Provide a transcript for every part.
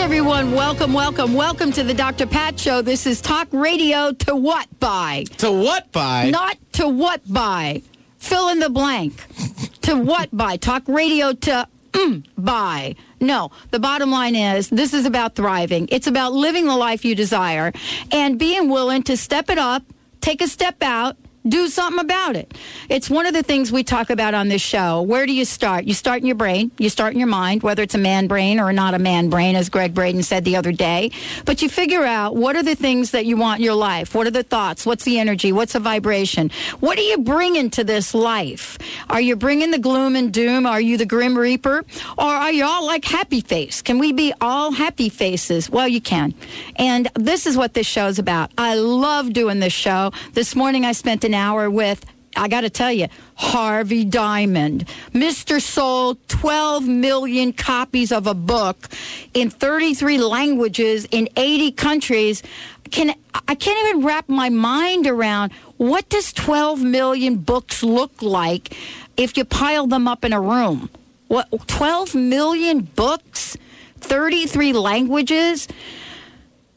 Everyone. Welcome, welcome, welcome to the Dr. Pat Show. This is Talk Radio to what by? To what by? Not to what by. Fill in the blank. to what by? Talk radio to mm, by. No, the bottom line is this is about thriving. It's about living the life you desire and being willing to step it up, take a step out, do something about it. It's one of the things we talk about on this show. Where do you start? You start in your brain, you start in your mind, whether it's a man brain or not a man brain, as Gregg Braden said the other day. But you figure out what are the things that you want in your life? What are the thoughts? What's the energy? What's the vibration? What are you bringing to this life? Are you bringing the gloom and doom? Are you the grim reaper? Or are you all like happy face? Can we be all happy faces? Well, you can. And this is what this show is about. I love doing this show. This morning I spent an hour with I got to tell you, Harvey Diamond. Mr. sold 12 million copies of a book in 33 languages in 80 countries. Can I can't even wrap my mind around what does 12 million books look like if you pile them up in a room? What 12 million books, 33 languages?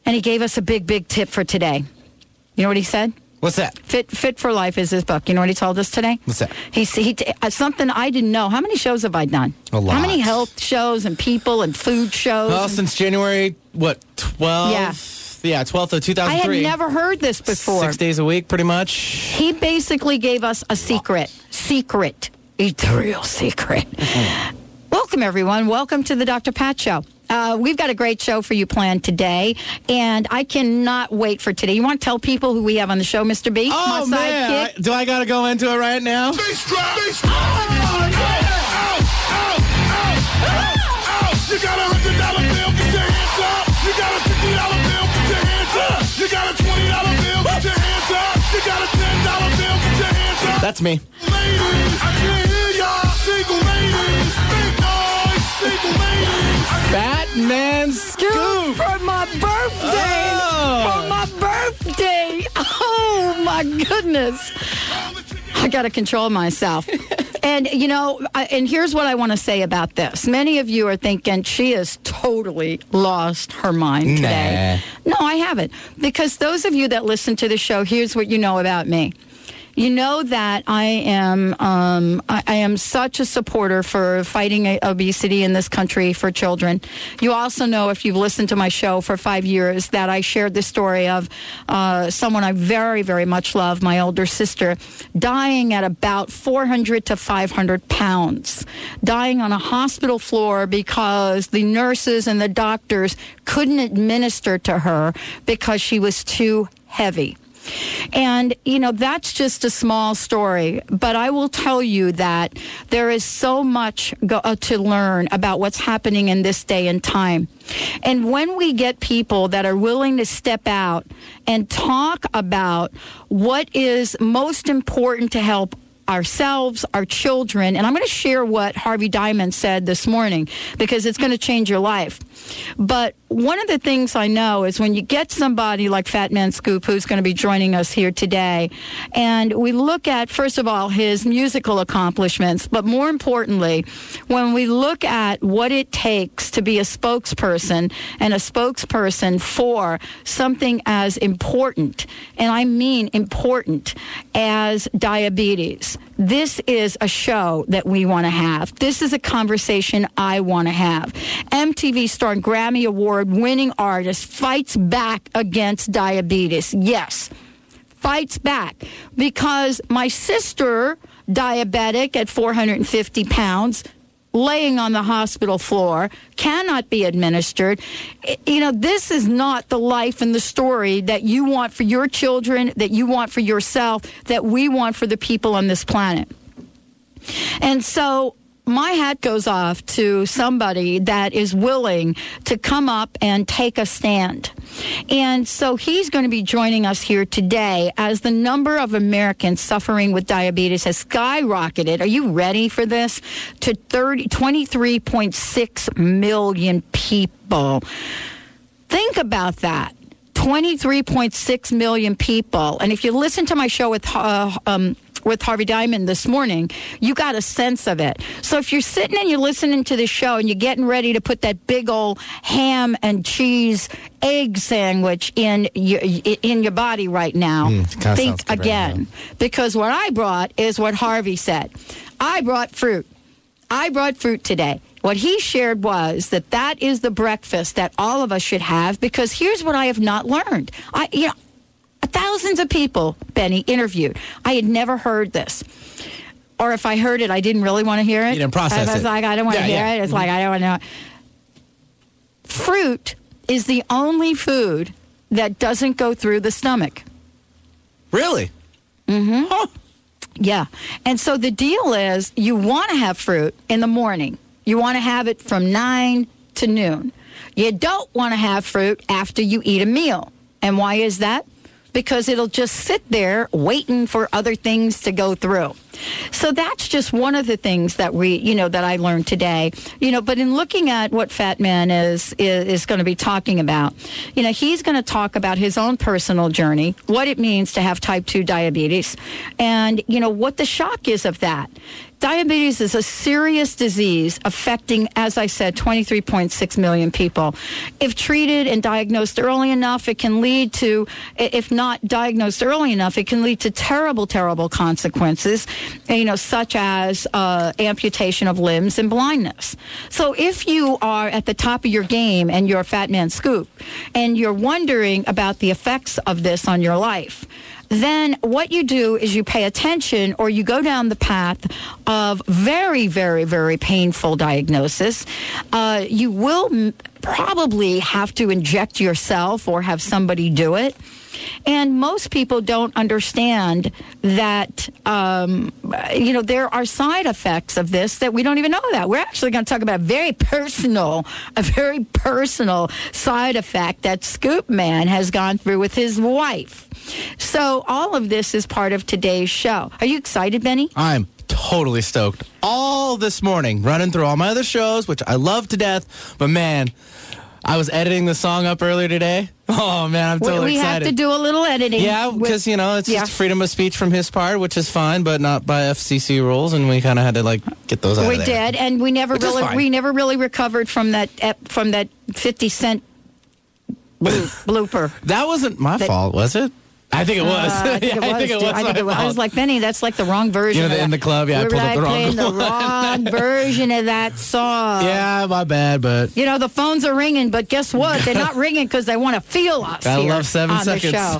And he gave us a big big tip for today. You know what he said? What's that? Fit Fit for Life is his book. You know what he told us today? What's that? He he uh, something I didn't know. How many shows have I done? A lot. How many health shows and people and food shows? Well, and- since January, what, 12? Yeah. Yeah, 12th of 2003. I had never heard this before. Six days a week, pretty much. He basically gave us a secret. Secret. It's the real secret. Welcome, everyone. Welcome to the Dr. Pat Show. Uh, we've got a great show for you planned today, and I cannot wait for today. You want to tell people who we have on the show, Mr. B? Oh, my man. I- do I got to go into it right now? Drop. Drop. Oh, yeah. You got a hundred dollar bill, put your hands up. You got a fifty dollar bill, put your hands up. You got a twenty dollar bill, put your hands up. You got a ten dollar bill, put your hands up. That's me. Ladies, I can't hear y'all. Single ladies, big noise. Single ladies. Fat Man Scoop for my birthday. Oh. For my birthday. Oh my goodness. I got to control myself. and you know, I, and here's what I want to say about this. Many of you are thinking she has totally lost her mind today. No, I haven't. Because those of you that listen to the show, here's what you know about me. You know that I am um, I, I am such a supporter for fighting obesity in this country for children. You also know, if you've listened to my show for five years, that I shared the story of uh, someone I very very much love, my older sister, dying at about 400 to 500 pounds, dying on a hospital floor because the nurses and the doctors couldn't administer to her because she was too heavy. And, you know, that's just a small story. But I will tell you that there is so much go- uh, to learn about what's happening in this day and time. And when we get people that are willing to step out and talk about what is most important to help ourselves, our children, and I'm going to share what Harvey Diamond said this morning because it's going to change your life. But one of the things I know is when you get somebody like Fat Man Scoop, who's going to be joining us here today, and we look at, first of all, his musical accomplishments, but more importantly, when we look at what it takes to be a spokesperson and a spokesperson for something as important, and I mean important, as diabetes. This is a show that we want to have. This is a conversation I want to have. MTV star and Grammy Award winning artist fights back against diabetes. Yes, fights back because my sister, diabetic at 450 pounds, laying on the hospital floor, cannot be administered. You know, this is not the life and the story that you want for your children, that you want for yourself, that we want for the people on this planet. And so my hat goes off to somebody that is willing to come up and take a stand. And so he's going to be joining us here today as the number of Americans suffering with diabetes has skyrocketed. Are you ready for this? To 30, 23.6 million people. Think about that. 23.6 million people. And if you listen to my show with uh, um, with Harvey Diamond this morning, you got a sense of it. So if you're sitting and you're listening to the show and you're getting ready to put that big old ham and cheese egg sandwich in your in your body right now, Mm, think good right again because what I brought is what Harvey said. I brought fruit. I brought fruit today. What he shared was that that is the breakfast that all of us should have because here's what I have not learned. I you know thousands of people Benny interviewed. I had never heard this. Or if I heard it, I didn't really want to hear it. You didn't process I was it. like, I don't want to hear yeah. it. It's mm-hmm. like I don't want to know. Fruit is the only food that doesn't go through the stomach. Really? Mm-hmm. Huh? Yeah. And so the deal is you want to have fruit in the morning. You want to have it from 9 to noon. You don't want to have fruit after you eat a meal. And why is that? Because it'll just sit there waiting for other things to go through. So that's just one of the things that we, you know, that I learned today. You know, but in looking at what Fat Man is is, is going to be talking about, you know, he's going to talk about his own personal journey, what it means to have type 2 diabetes, and you know what the shock is of that. Diabetes is a serious disease affecting, as I said, 23.6 million people. If treated and diagnosed early enough, it can lead to, if not diagnosed early enough, it can lead to terrible, terrible consequences, you know, such as uh, amputation of limbs and blindness. So if you are at the top of your game and you're a fat man scoop and you're wondering about the effects of this on your life, then what you do is you pay attention or you go down the path of very, very, very painful diagnosis. Uh, you will m- probably have to inject yourself or have somebody do it. And most people don't understand that, um, you know, there are side effects of this that we don't even know that. We're actually going to talk about a very personal, a very personal side effect that Scoop Man has gone through with his wife. So all of this is part of today's show. Are you excited, Benny? I'm totally stoked. All this morning, running through all my other shows, which I love to death. But man, I was editing the song up earlier today. Oh man, I'm We- totally we excited. have to do a little editing. yeah, because you know it's yeah. just freedom of speech from his part, which is fine, but not by FCC rules, and we kind of had to like get those out we did, and we never Which really we never really recovered from that from that fifty cent blooper. That wasn't my That- fault, was it? I think it was. Uh, I think it was. I think it was. I, think it was. I was like, Benny, that's like the wrong version. You know, in the club, yeah, I we pulled up the wrong playing the wrong version of that song. yeah, my bad, but You know, the phones are ringing, but guess what? They're not ringing because they want to feel us I love seven seconds. show.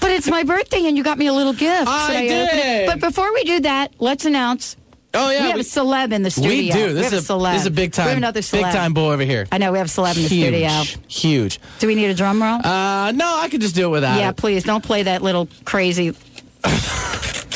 but it's my birthday, and you got me a little gift. I open did. But before we do that, let's announce. Oh yeah, we have a celeb in the studio. we do. This we is a, celeb. this is a big time, We have another celeb. big time boy over here. I know we have a celeb in the huge, studio. huge. Do we need a drum roll? Uh, no, I could just do it without yeah, it. please don't play that little crazy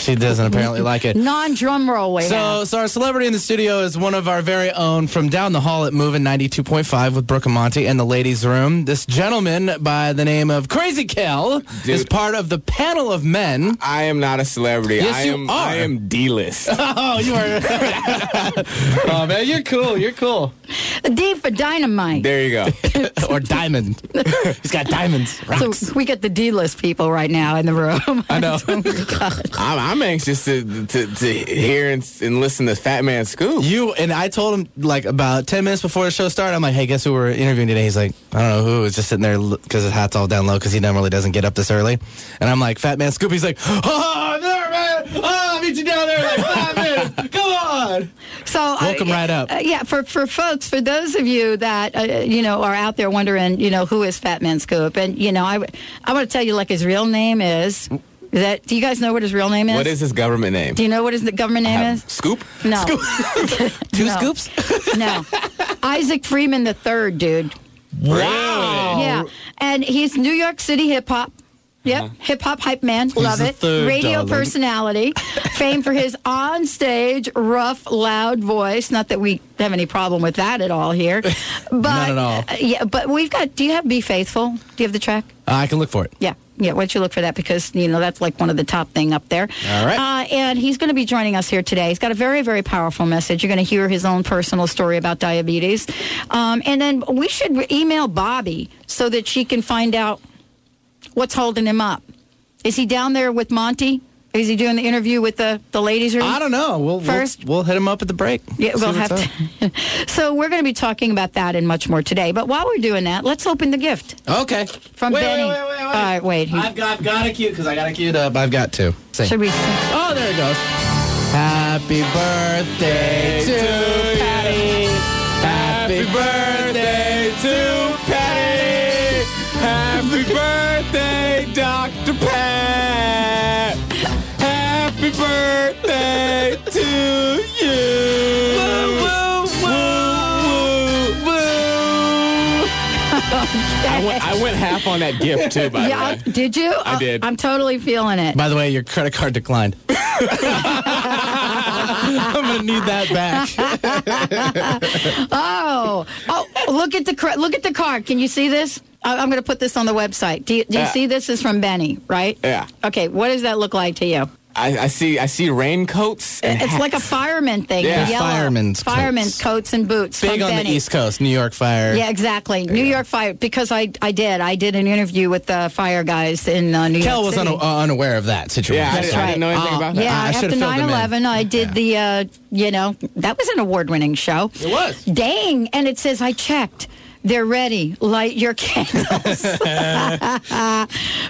She doesn't apparently like it. non-drum roll we So, have. so our celebrity in the studio is one of our very own from down the hall at Moving 92.5 with Brooke and Monty and the ladies' room. This gentleman by the name of Crazy Kel is part of the panel of men. I am not a celebrity. Yes, I you am. are. I am D-list. Oh, you are. oh man, you're cool. You're cool. D for dynamite. there you go. or diamond. He's got diamonds. Rocks. So we get the D-list people right now in the room. I know. Oh I'm, I'm anxious to, to to hear and, and listen to Fat Man Scoop. You and I told him like about ten minutes before the show started. I'm like, "Hey, guess who we're interviewing today?" He's like, "I don't know who." He's just sitting there because his hat's all down low because he normally doesn't get up this early. And I'm like, "Fat man Scoop." He's like, "Oh, there, man! Oh, I'll meet you down there like five minutes. Come on!" So uh, Welcome right up. uh, yeah, for for folks, for those of you that uh, you know are out there wondering, you know, who is Fat Man Scoop, and you know, I w- I want to tell you, like his real name is. Is that do you guys know what his real name is? What is his government name? Do you know what his government name is? Scoop. No, Scoop. Two No. scoops. no. Isaac Freeman the third, dude. Wow. Yeah, and he's New York City hip hop. Yep, hip hop hype man, love it. third, Radio darling. personality, famed for his on-stage rough, loud voice. Not that we have any problem with that at all here, but Not at all. uh, yeah, but we've got. Do you have "Be Faithful"? Do you have the track? Uh, I can look for it. Yeah. Yeah, why don't you look for that because you know that's like one of the top thing up there. All right. uh, and he's going to be joining us here today. He's got a very, very powerful message. You're going to hear his own personal story about diabetes, um, and then we should email Bobby so that she can find out what's holding him up. Is he down there with Monty? Is he doing the interview with the the ladies? Or I don't know. We'll First- we'll, we'll hit him up at the break. yeah, we'll have to. so we're going to be talking about that and much more today. But while we're doing that, let's open the gift Okay. from wait, Benny. Wait, wait, wait, wait. All right, wait. He- I've got got it queued because I got a queued up. I've got two. Sing. should we? Oh, there it goes. Happy birthday to Patty. Happy birthday to Patty. Happy birthday, Dr. Pat. Happy birthday to you. Woo, woo, woo, woo. I went, I went half on that gift too, by Yeah, the way. did you? I did. I'm totally feeling it. By the way, your credit card declined. I'm gonna need that back. Oh, oh! Look at the look at the card. Can you see this? I- I'm going to put this on the website. Do you, do you Yeah. see this is from Benny, right? Yeah. Okay. What does that look like to you? I, I see I see raincoats. And It's like a fireman thing. Yeah. the yellow. Fireman's coats. fireman's coats. and boots. Big from on Benny. the East Coast, New York Fire. Yeah, exactly. New York Fire because I I did I did an interview with the fire guys in uh, New Kel York was City. un- uh, unaware of that situation. Yeah, I, That's didn't, I right. didn't know anything Oh, about that. Yeah, I after should've filled him in. 9/11, I did Yeah. the uh, you know that was an award-winning show. It was. Dang, and it says I checked. They're ready. Light your candles.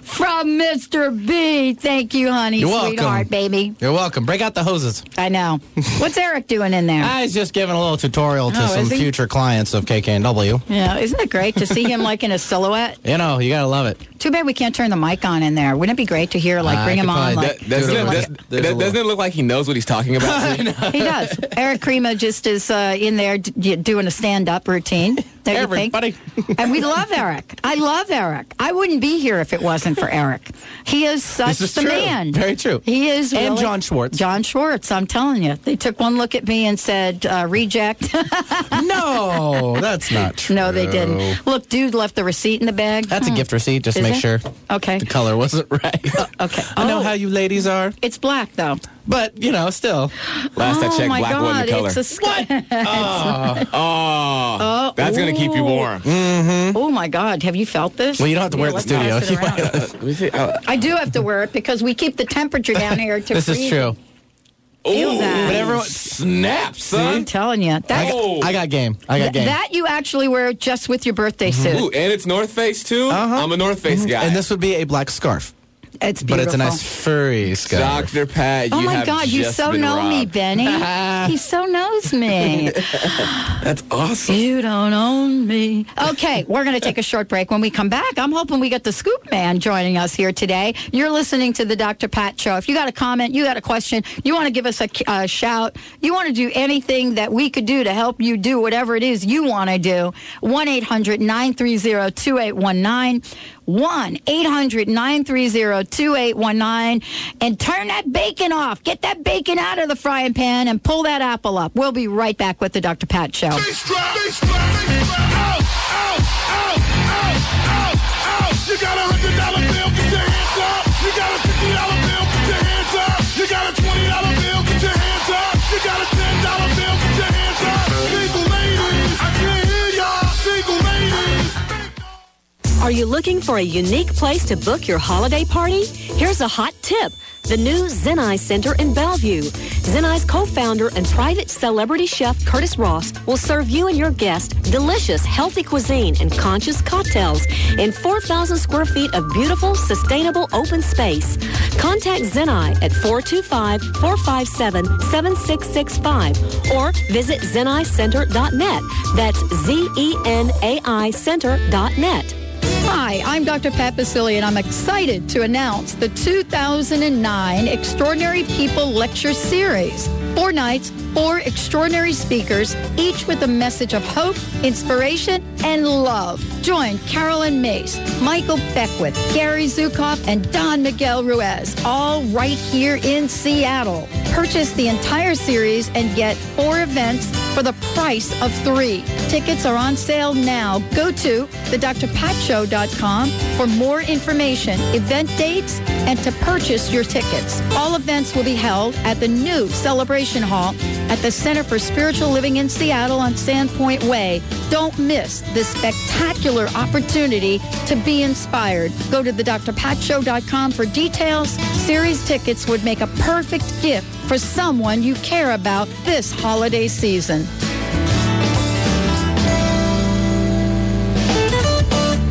From Mr. B. Thank you, honey, You're welcome. sweetheart, baby. You're welcome. Break out the hoses. I know. What's Eric doing in there? I was just giving a little tutorial to Oh, some is he? future clients of KKNW. yeah, isn't it great to see him like in a silhouette? You know, you gotta love it. Too bad we can't turn the mic on in there. Wouldn't it be great to hear like I bring him could on? probably Like, That- doesn't, There's it, a does, little- there's a that- doesn't it look like he knows what he's talking about? he does. Eric Krema just is uh, in there d- doing a stand-up routine. Don't? Everybody. and we love Eric. I love Eric. I wouldn't be here if it wasn't for Eric. He is such is the true. man. Very true. He is And really- John Schwartz. John Schwartz. I'm telling you, they took one look at me and said, uh, "Reject." no, that's not true. no, they didn't. Look, dude left the receipt in the bag. That's a Hmm. gift receipt, just Is make it? sure Okay. the color wasn't right. Okay. I know Oh, how you ladies are, It's black though. But you know, still. Last I oh checked, black God! wasn't the color. It's a sky. Oh. Oh. oh, that's gonna keep you ooh. warm. Mm-hmm. oh my God! Have you felt this? Well, you don't have to wear it in the studio. it You Let me see. Oh, I do have to wear it because we keep the temperature down here to this is true. Feel ooh, that. But everyone, snap, I'm telling you. I That's, Oh. got, I got game. I got game. that you actually wear just with your birthday mm-hmm. suit. Ooh, and it's North Face too. Uh-huh. I'm a North Face mm-hmm. guy. and this would be a black scarf, It's but it's a nice furry scarf. Dr. Pat, oh you Oh my have God! You so been know me. Benny. he so knows me. That's awesome. you don't own me. Okay, we're going to take a short break. When we come back, I'm hoping we get the Scoop Man joining us here today. You're listening to the Dr. Pat Show. If you got a comment, you got a question, you want to give us a, a shout, you want to do anything that we could do to help you do whatever it is you want to do, 1 800 930 2819. 1 800 930 2819. And turn that bacon off. Get that bacon out of the frying pan and pull that apple up. We'll be right back with the Dr. Pat Show. You got a fifty dollar bill, get your hands up. You got a twenty dollar bill, get your hands up. You got a Are you looking for a unique place to book your holiday party? Here's a hot tip. The new Zenai Center in Bellevue. Zenai's co-founder and private celebrity chef Curtis Ross will serve you and your guests delicious, healthy cuisine and conscious cocktails in 4,000 square feet of beautiful, sustainable open space. Contact Zenai at 425-457-7665 or visit zenaicenter.net. That's Z-E-N-A-I Center.net. Hi, I'm Dr. Pat Baccili, and I'm excited to announce the 2009 Extraordinary People Lecture Series. Four nights, four extraordinary speakers, each with a message of hope, inspiration, and love. Join Caroline Myss, Michael Beckwith, Gary Zukav, and Don Miguel Ruiz, all right here in Seattle. Purchase the entire series and get four events for the price of three. Tickets are on sale now. Go to thedrpatshow.com for more information, event dates, and to purchase your tickets. All events will be held at the new Celebration Hall at the Center for Spiritual Living in Seattle on Sandpoint Way. Don't miss this spectacular opportunity to be inspired. Go to thedrpatshow.com for details. Series tickets would make a perfect gift for someone you care about this holiday season.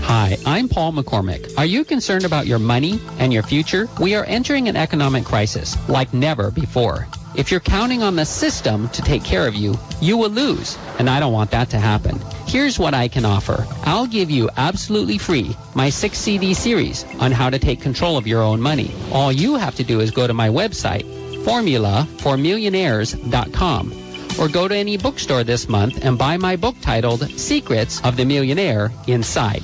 Hi, I'm Paul McCormick. Are you concerned about your money and your future? We are entering an economic crisis like never before. If you're counting on the system to take care of you, you will lose, and I don't want that to happen. Here's what I can offer. I'll give you absolutely free my 6 CD series on how to take control of your own money. All you have to do is go to my website, formulaformillionaires.com, or go to any bookstore this month and buy my book titled Secrets of the Millionaire Inside.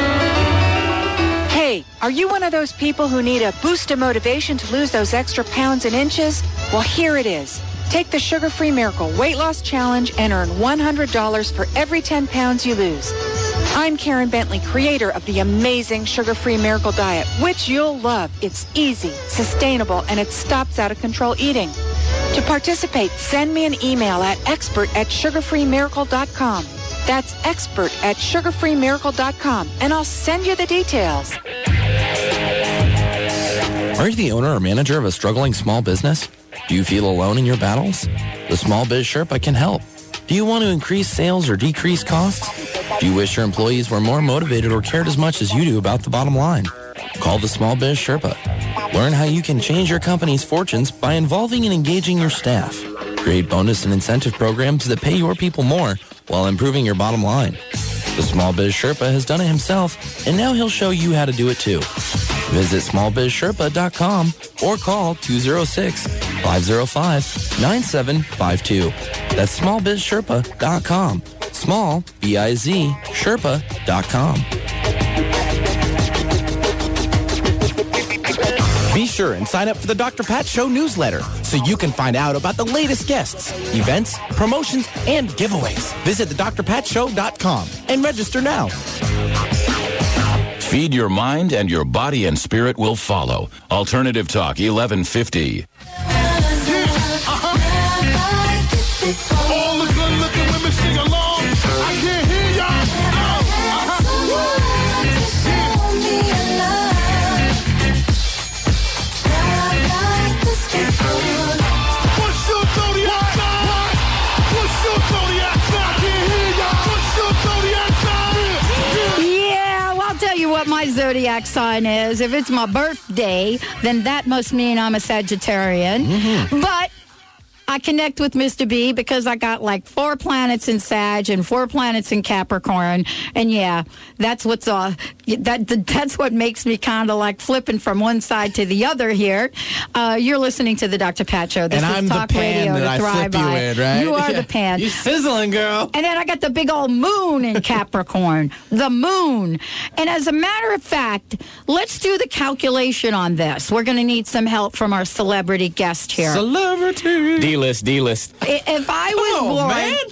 Are you one of those people who need a boost of motivation to lose those extra pounds and inches? Well, here it is. Take the Sugar-Free Miracle Weight Loss Challenge and earn $100 for every 10 pounds you lose. I'm Karen Bentley, creator of the amazing Sugar-Free Miracle Diet, which you'll love. It's easy, sustainable, and it stops out of control eating. To participate, send me an email at expert at sugarfreemiracle.com. That's expert at sugarfreemiracle.com, and I'll send you the details. Are you the owner or manager of a struggling small business? Do you feel alone in your battles? The Small Biz Sherpa can help. Do you want to increase sales or decrease costs? Do you wish your employees were more motivated or cared as much as you do about the bottom line? Call the Small Biz Sherpa. Learn how you can change your company's fortunes by involving and engaging your staff. Create bonus and incentive programs that pay your people more while improving your bottom line. The Small Biz Sherpa has done it himself, and now he'll show you how to do it too. Visit smallbizsherpa.com or call 206-505-9752. That's smallbizsherpa.com. Small, B-I-Z, Sherpa.com. Be sure and sign up for the Dr. Pat Show newsletter so you can find out about the latest guests, events, promotions, and giveaways. Visit the thedrpatshow.com and register now. Feed your mind and your body and spirit will follow. Alternative Talk 1150. Zodiac sign is. If it's my birthday, then that must mean I'm a Sagittarian. Mm-hmm. But I connect with Mr. B because I got like four planets in Sag and four planets in Capricorn, and yeah, that's what's uh, that that's what makes me kind of like flipping from one side to the other here. Uh, you're listening to the Dr. Pat Show. This and is I'm Talk the pan Radio that to I Thrive flip you by. in, right? You are Yeah. the pan. You sizzling, girl. And then I got the big old moon in Capricorn, the moon. And as a matter of fact, let's do the calculation on this. We're going to need some help from our celebrity guest here. Celebrity. D-list, D-list. If I was Come on, born,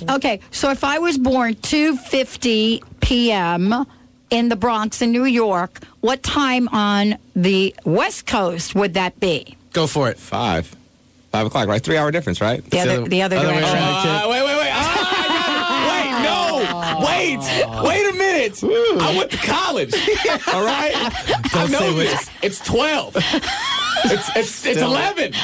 man. okay, so if I was born 2:50 p.m. in the Bronx in New York, what time on the West Coast would that be? Go for it. Five. Five o'clock, right? Three hour difference, right? The other, the other other direction. around. Uh, wait, wait, wait. Ah, wait, no. Wait. Wait a minute. I went to college. All right? Don't know say which- this. It's 12. It's it's it's eleven.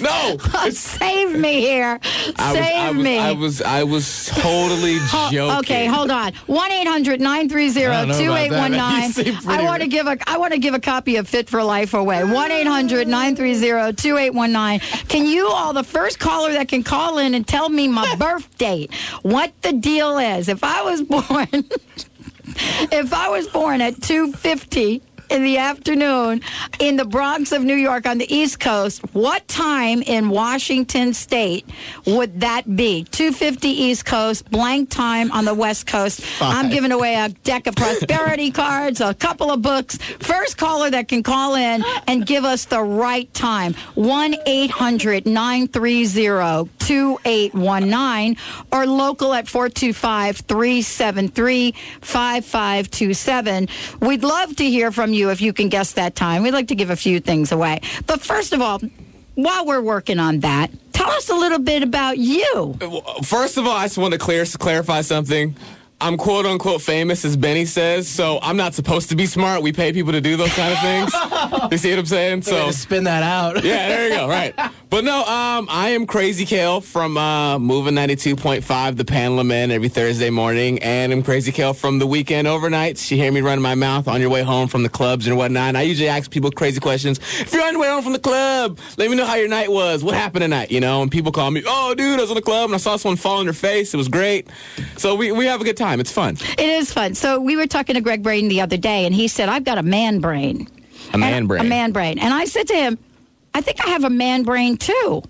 No, oh, it's Save me here. I was, Save I was, me. I was I was totally joking. Okay, hold on. One 800 930 I don't know about that. You seem 2819 I want to give a I want to give a copy of Fit for Life away. One 800 930 2819 Can you all the first caller that can call in and tell me my birth date, what the deal is? If I was born if I was born at 250 in the afternoon in the Bronx of New York on the East Coast, what time in Washington State would that be? 250 East Coast, blank time on the West Coast. I'm giving away a deck of prosperity cards, a couple of books. First caller that can call in and give us the right time. 1 800 930 2819 or local at 425 373 5527. We'd love to hear from you if you can guess that time. We'd like to give a few things away. But first of all, while we're working on that, tell us a little bit about you. First of all, I just want to clear clarify something. I'm quote unquote famous, as Benny says, so I'm not supposed to be smart. We pay people to do those kind of things. you see what I'm saying? So spin that out. yeah, there you go. Right. But no, um, I am Crazy Kale from uh, Moving 92.5, the panel of men every Thursday morning. And I'm Crazy Kale from the weekend overnights. You hear me running my mouth on your way home from the clubs and whatnot. And I usually ask people crazy questions. If you're on your way home from the club, let me know how your night was. What happened tonight? You know, and people call me, oh, dude, I was in the club and I saw someone fall on their face. It was great. So we, we have a good time. It's fun. It is fun. So we were talking to Gregg Braden the other day, and he said, I've got a man brain. A man And- brain. A man brain. And I said to him, I think I have a man brain too.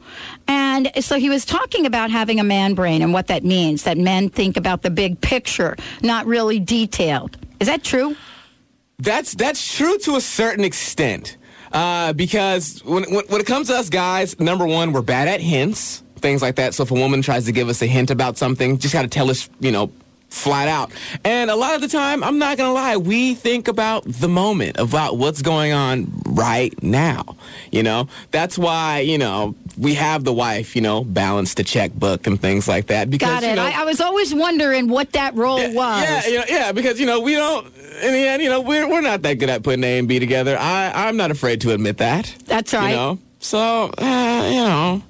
And so he was talking about having a man brain and what that means that men think about the big picture, not really detailed. Is that true? That's that's true to a certain extent, uh, because when, when when it comes to us guys, number one, we're bad at hints, things like that. So if a woman tries to give us a hint about something, just got to tell us, you know. Flat out. And a lot of the time, I'm not going to lie, we think about the moment, about what's going on right now. You know, that's why, you know, we have the wife, you know, balance the checkbook and things like that. Because, Got you know, I, I was always wondering what that role was. yeah, yeah, yeah, because you know we don't. In the end, you know we're we're not that good at putting A and B together. I I'm not afraid to admit that. That's right. You know, so uh, you know.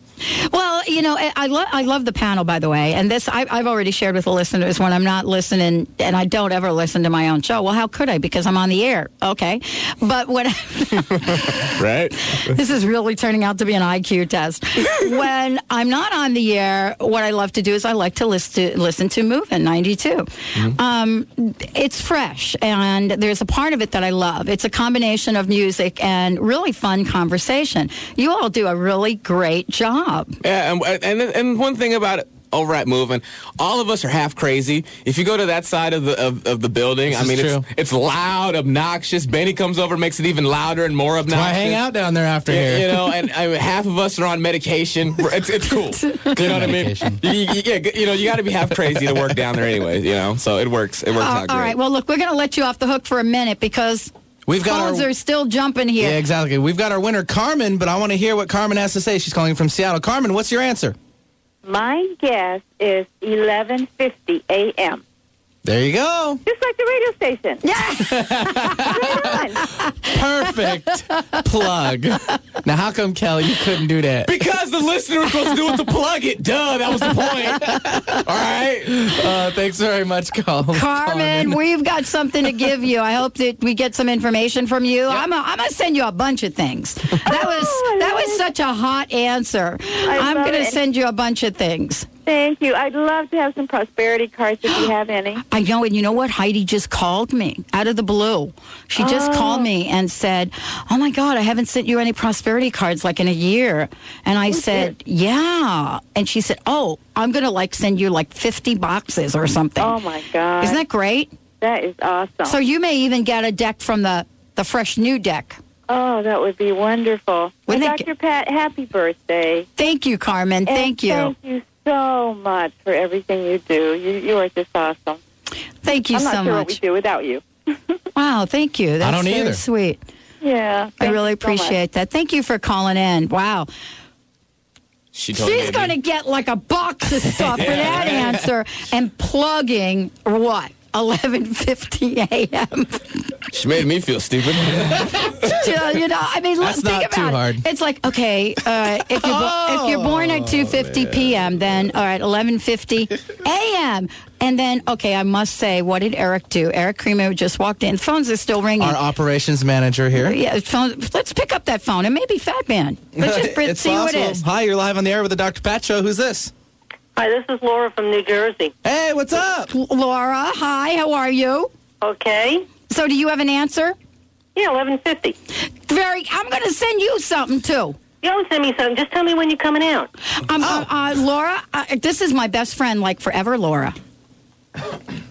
Well, you know, I, love I love the panel, by the way, and this I, I've already shared with the listeners when I'm not listening, and I don't ever listen to my own show. Well, how could I? Because I'm on the air. Okay, but when Right. this is really turning out to be an IQ test. when I'm not on the air, what I love to do is I like to listen to listen to Moving 92. Um, it's fresh, and there's a part of it that I love. It's a combination of music and really fun conversation. You all do a really great job. Yeah, and and and one thing about it. Over at Moving, all of us are half crazy. If you go to that side of the of, of the building, I mean, it's it's loud, obnoxious. Benny comes over, makes it even louder and more obnoxious. Why hang out down there after Yeah, here? you know, and I mean, half of us are on medication. It's it's cool. you know what I mean? You, you, yeah, you know, you got to be half crazy to work down there, anyways. You know, so it works. It works Uh, out great. all right. Well, look, we're going to let you off the hook for a minute because We've got phones our are still jumping here. yeah, exactly. We've got our winner, Carmen, but I want to hear what Carmen has to say. She's calling from Seattle. Carmen, what's your answer? My guess is 11:50 a.m. There you go. Just like the radio station. Yes. Perfect plug. Now, how come Kelly you couldn't do that? Because the listener was supposed to do it to plug it. Duh, that was the point. All right. Uh, thanks very much, Col- Carmen, we've got something to give you. I hope that we get some information from you. I'm gonna I'm gonna send you a bunch of things. That was Oh, I that was it. such a hot answer. I'm gonna it. send you a bunch of things. Thank you. I'd love to have some prosperity cards if you have any. I know, and you know what? Heidi just called me out of the blue. She just Oh. called me and said, "Oh my God, I haven't sent you any prosperity cards like in a year." And I oh, said, "Yeah," and she said, "Oh, I'm gonna like send you like 50 boxes or something." Oh my God. Isn't that great? That is awesome. So you may even get a deck from the the fresh new deck. oh, that would be wonderful. Well, Dr. Pat, happy birthday. Thank you, Carmen. And Thank you. Thank you so much for everything you do. You, you are just awesome. Thank you I'm not so sure what we do without you. Wow, thank you. That's don't very either. sweet. Yeah. I really you so appreciate that. Thank you for calling in. Wow. She told She's going to get like a box of stuff for that answer and plugging what? 11:50 a.m. She made me feel stupid. You know, I mean, That's think not about too it. hard. It's like okay, uh, if you're bo- if you're born at 2:50 p.m., then all right, 11:50 a.m. And then okay, I must say, what did Eric do? Eric Creamer just walked in. Phones are still ringing. Our operations manager here. yeah, phone, let's pick up that phone. It may be Fat Man. Let's just see who it possible. is. Hi, you're live on the air with the Dr. Pat Show. Who's this? Hi, this is Laura from New Jersey. Hey, what's up? Laura, hi. How are you? Okay. So, do you have an answer? Yeah, eleven fifty. Very. I'm going to send you something too. You don't send me something. Just tell me when you're coming out. Um, uh, uh, Laura, uh, this is my best friend, like forever, Laura.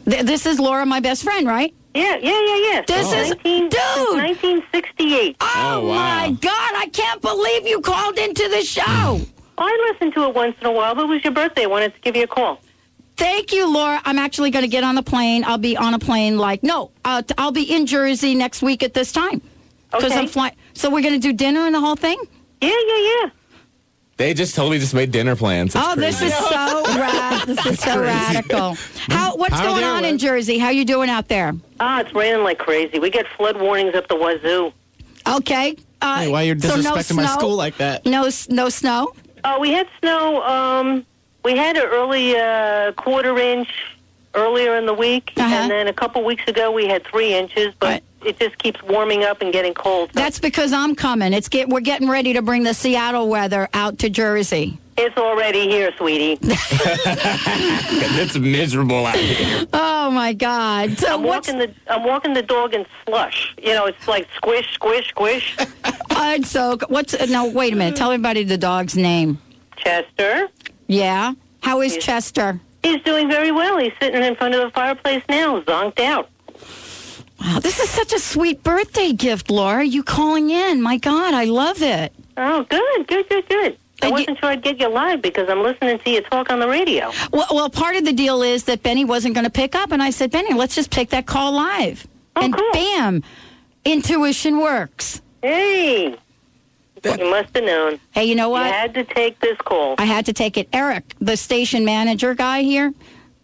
Th- this is Laura, my best friend, right? Yeah, yeah, yeah, yeah. This Since is- 19, dude! 1968. Oh, Oh, wow. my God! I can't believe you called into the show. I listen to it once in a while, but it was your birthday. I wanted to give you a call. Thank you, Laura. I'm actually going to get on the plane. I'll be on a plane like no, uh, t- I'll be in Jersey next week at this time because Okay. I'm flying. So we're going to do dinner and the whole thing. Yeah, yeah, yeah. They just totally just made dinner plans. That's oh, this is so rad. This is so radical. How? What's Power going the on in. Jersey? How you doing out there? Ah, it's raining like crazy. We get flood warnings up the wazoo. Okay. Uh, Hey, why you're so no disrespecting my snow? school like that? No, no snow. Oh, we had snow. Um, we had an early uh, quarter inch earlier in the week, Uh-huh. and then a couple weeks ago we had three inches. But Right. it just keeps warming up and getting cold. So That's because I'm coming. It's get we're getting ready to bring the Seattle weather out to Jersey. It's already here, sweetie. it's miserable out here. Oh my God! So I'm what's walking the I'm walking the dog in slush. You know, it's like squish, squish, squish. uh, so what's uh, no? Wait a minute. Tell everybody the dog's name. Chester, Yeah. How is Yes. Chester? he's doing very well. He's sitting in front of the fireplace now, zonked out. Wow, this is such a sweet birthday gift, Laura. You calling in? My God, I love it. Oh, good, good, good, good. I wasn't sure I'd get you live because I'm listening to you talk on the radio. Well, well, part of the deal is that Benny wasn't going to pick up, and I said, Benny, let's just take that call live. Oh, and cool. bam, intuition works. Hey, you must have known. Hey, you know what? I had to take this call. I had to take it. Eric, the station manager guy here.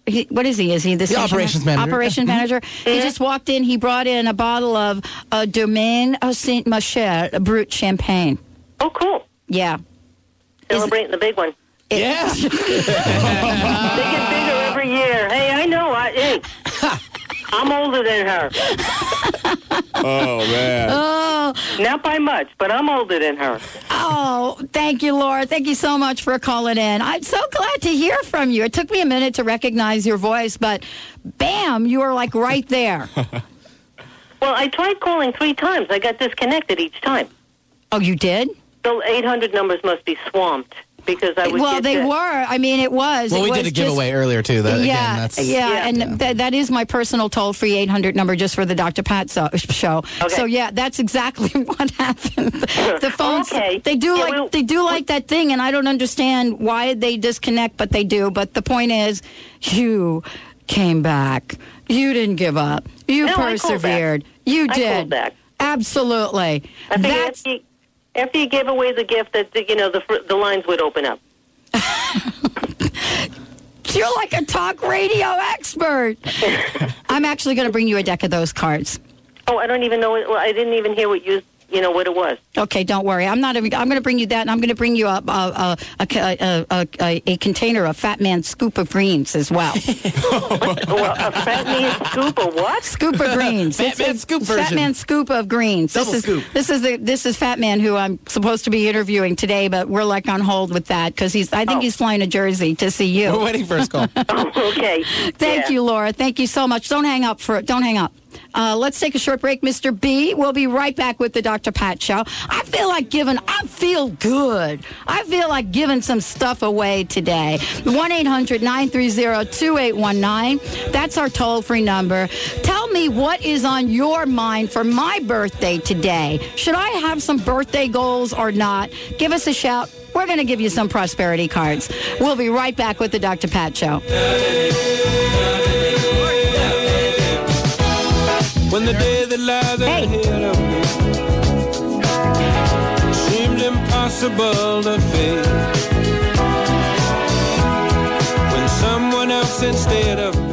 He, what is he? Is he the, station operations ma- manager. Operations manager. He just walked in. He brought in a bottle of uh, Domaine Ste. Michelle Brut champagne. Oh, cool. Yeah. Celebrating the big one. Yeah. They get bigger every year. Hey, I know. I, hey, I'm older than her. Oh man. Oh, Not by much, but I'm older than her. oh, thank you, Laura. Thank you so much for calling in. I'm so glad to hear from you. It took me a minute to recognize your voice, but bam, you were like right there. Well, I tried calling three times. I got disconnected each time. oh, you did? The 800 numbers must be swamped because I would Well, get they the- were. I mean, it was. Well, It we was did a just- giveaway earlier too. That, again, yeah, that's, yeah, Yeah. and That, that is my personal toll-free 800 number just for the Dr. Pat so, show. Okay. So yeah, that's exactly what happened. the phones, Okay. they do Yeah, like we'll- they do like that thing, and I don't understand why they disconnect, but they do. But the point is, you came back. You didn't give up. You No, I called persevered. You did. called back. Absolutely. I figured That's after you, gave away the gift, that you know the fr- the lines would open up. you're like a talk radio expert. I'm actually going to bring you a deck of those cards. Oh, I don't even know. Well, I didn't even hear what you you know what it was. Okay, don't worry. I'm not. Even, I'm going to bring you that, and I'm going to bring you uh, uh, a a, a, a, a, a, a container of Fat Man scoop of greens as well. well, a fat man scoop of what? scoop of greens. Fat It's Man a scoop Fat. Man scoop of greens. Double this is scoop. this is the this is Fat Man who I'm supposed to be interviewing today, but we're like on hold with that because he's. I think Oh. he's flying to Jersey to see you. We're waiting for his call. okay. Thank Yeah. you, Laura. Thank you so much. Don't hang up for don't hang up. Uh, let's take a short break, Mr. B. We'll be right back with the Dr. Pat Show. I feel like giving, I feel good. I feel like giving some stuff away today. 1 800 930 2819. That's our toll free number. Tell me what is on your mind for my birthday today. Should I have some birthday goals or not? Give us a shout. We're going to give you some prosperity cards. We'll be right back with the Dr. Pat Show. When the day that lies Hey. ahead of me seemed impossible to face. When someone else instead of me.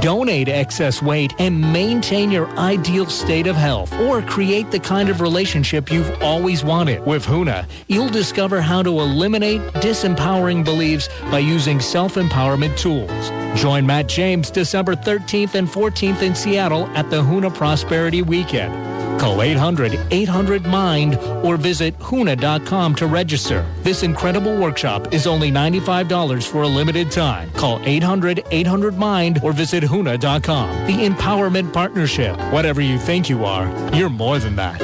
Donate excess weight and maintain your ideal state of health or create the kind of relationship you've always wanted. With Huna, you'll discover how to eliminate disempowering beliefs by using self-empowerment tools. Join Matt James December 13th and 14th in Seattle at the Huna Prosperity Weekend. Call 800-800-MIND or visit HUNA.com to register. This incredible workshop is only $95 for a limited time. Call 800-800-MIND or visit HUNA.com. The Empowerment Partnership. Whatever you think you are, you're more than that.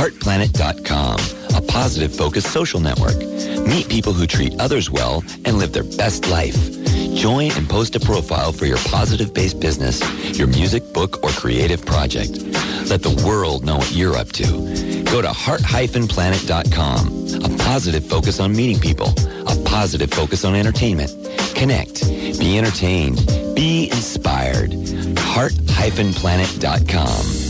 HeartPlanet.com, a positive focused social network. Meet people who treat others well and live their best life. Join and post a profile for your positive-based business, your music, book, or creative project. Let the world know what you're up to. Go to heart-planet.com. A positive focus on meeting people. A positive focus on entertainment. Connect. Be entertained. Be inspired. heart-planet.com.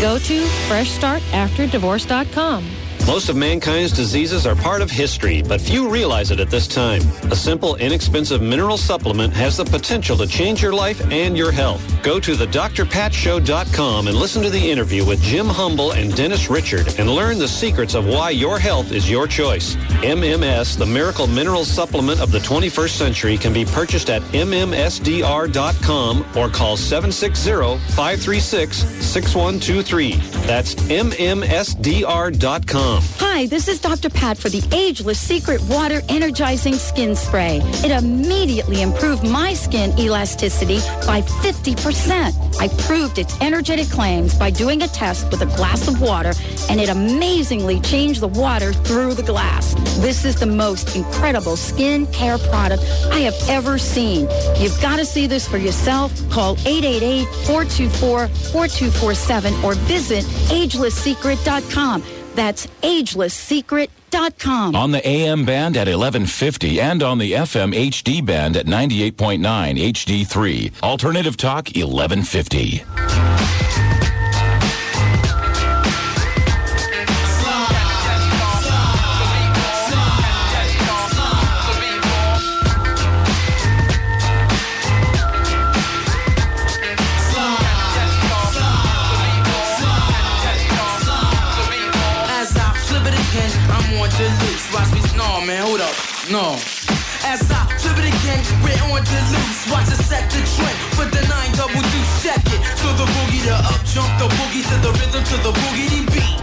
Go to freshstartafterdivorce.com. Most of mankind's diseases are part of history, but few realize it at this time. A simple, inexpensive mineral supplement has the potential to change your life and your health. Go to thedrpatshow.com and listen to the interview with Jim Humble and Dennis Richard and learn the secrets of why your health is your choice. MMS, the miracle mineral supplement of the 21st century, can be purchased at mmsdr.com or call 760-536-6123. That's mmsdr.com. Hi, this is Dr. Pat for the Ageless Secret Water Energizing Skin Spray. It immediately improved my skin elasticity by 50%. I proved its energetic claims by doing a test with a glass of water, and it amazingly changed the water through the glass. This is the most incredible skin care product I have ever seen. You've got to see this for yourself. Call 888-424-4247 or visit agelesssecret.com. That's agelesssecret.com. On the AM band at 1150 and on the FM HD band at 98.9 HD3. Alternative Talk 1150. No. As I flip it again, we're on the loose. Watch us set the trend for the nine double deuce. Check it. To the boogie, the up jump, the boogie to the rhythm, to the boogie beat.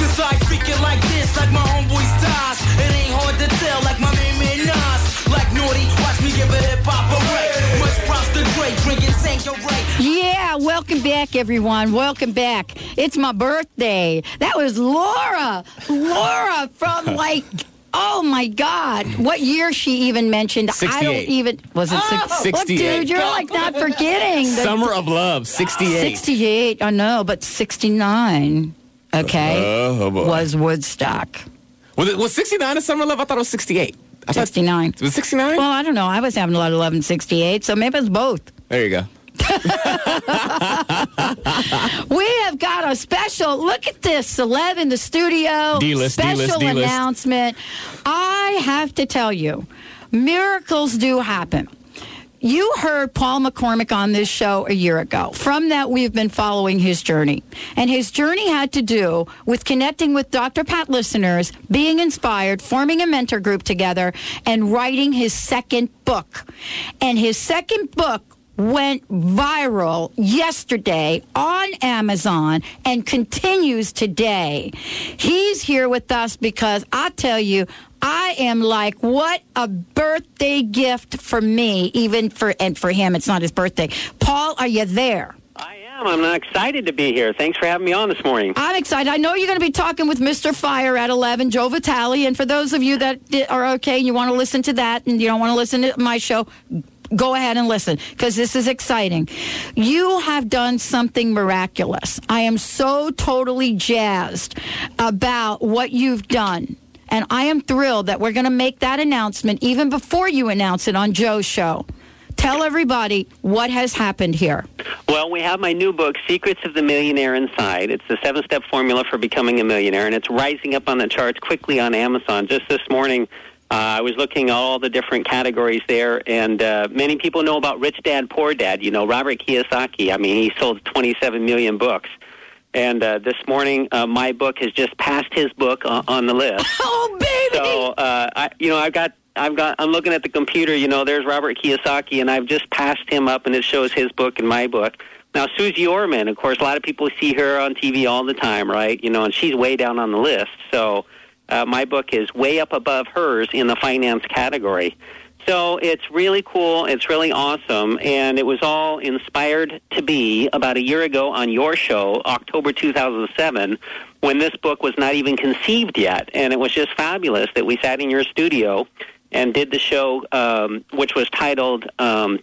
Cause I freak it like this, like my homeboys dies. It ain't hard to tell, like my man man Nas. Like Naughty, watch me give it a hip hop a break. Much props to Dre, drinking Tanqueray. Yeah, welcome back, everyone. Welcome back. It's my birthday. That was Laura. Laura from like. Oh my God! What year she even mentioned? I don't even. Was it six? Oh, Look, 68. dude, you're like not forgetting. the- Summer of Love, 68. 68. I know, but 69. Okay, uh-huh, Oh, was Woodstock. Was, it, was 69 a Summer of Love? I thought it was 68. I thought, 69. was 69? Well, I don't know. I was having a lot of love in 68, so maybe it's both. There you go. We have got a special. Look at this, celeb in the studio. D-list, special D-list, D-list. announcement. I have to tell you, miracles do happen. You heard Paul McCormick on this show a year ago. From that, we've been following his journey. And his journey had to do with connecting with Dr. Pat listeners, being inspired, forming a mentor group together, and writing his second book. And his second book went viral yesterday on Amazon and continues today. He's here with us because I tell you, I am like, what a birthday gift for me, even for, and for him, it's not his birthday. Paul, are you there? I'm I'm not excited to be here. Thanks for having me on this morning. I'm excited. I know you're going to be talking with Mr. Fire at 11, Joe Vitale. And for those of you that are okay and you want to listen to that and you don't want to listen to my show, go ahead and listen because this is exciting. You have done something miraculous. I am so totally jazzed about what you've done. And I am thrilled that we're going to make that announcement even before you announce it on Joe's show. Tell everybody what has happened here. Well, we have my new book, Secrets of the Millionaire Inside. It's the seven step formula for becoming a millionaire, and it's rising up on the charts quickly on Amazon. Just this morning, I was looking at all the different categories there, and uh, many people know about Rich Dad, Poor Dad. You know, Robert Kiyosaki. I mean, he sold 27 million books. And uh, this morning, uh, my book has just passed his book on, on the list. Oh, baby! So, uh, I, you know, I've got, I've got, I'm looking at the computer. You know, there's Robert Kiyosaki, and I've just passed him up, and it shows his book and my book. Now, Suze Orman, of course, a lot of people see her on TV all the time, right? You know, and she's way down on the list. So, uh, my book is way up above hers in the finance category. So it's really cool. It's really awesome. And it was all inspired to be about a year ago on your show, October 2007, when this book was not even conceived yet. And it was just fabulous that we sat in your studio and did the show, um, which was titled um,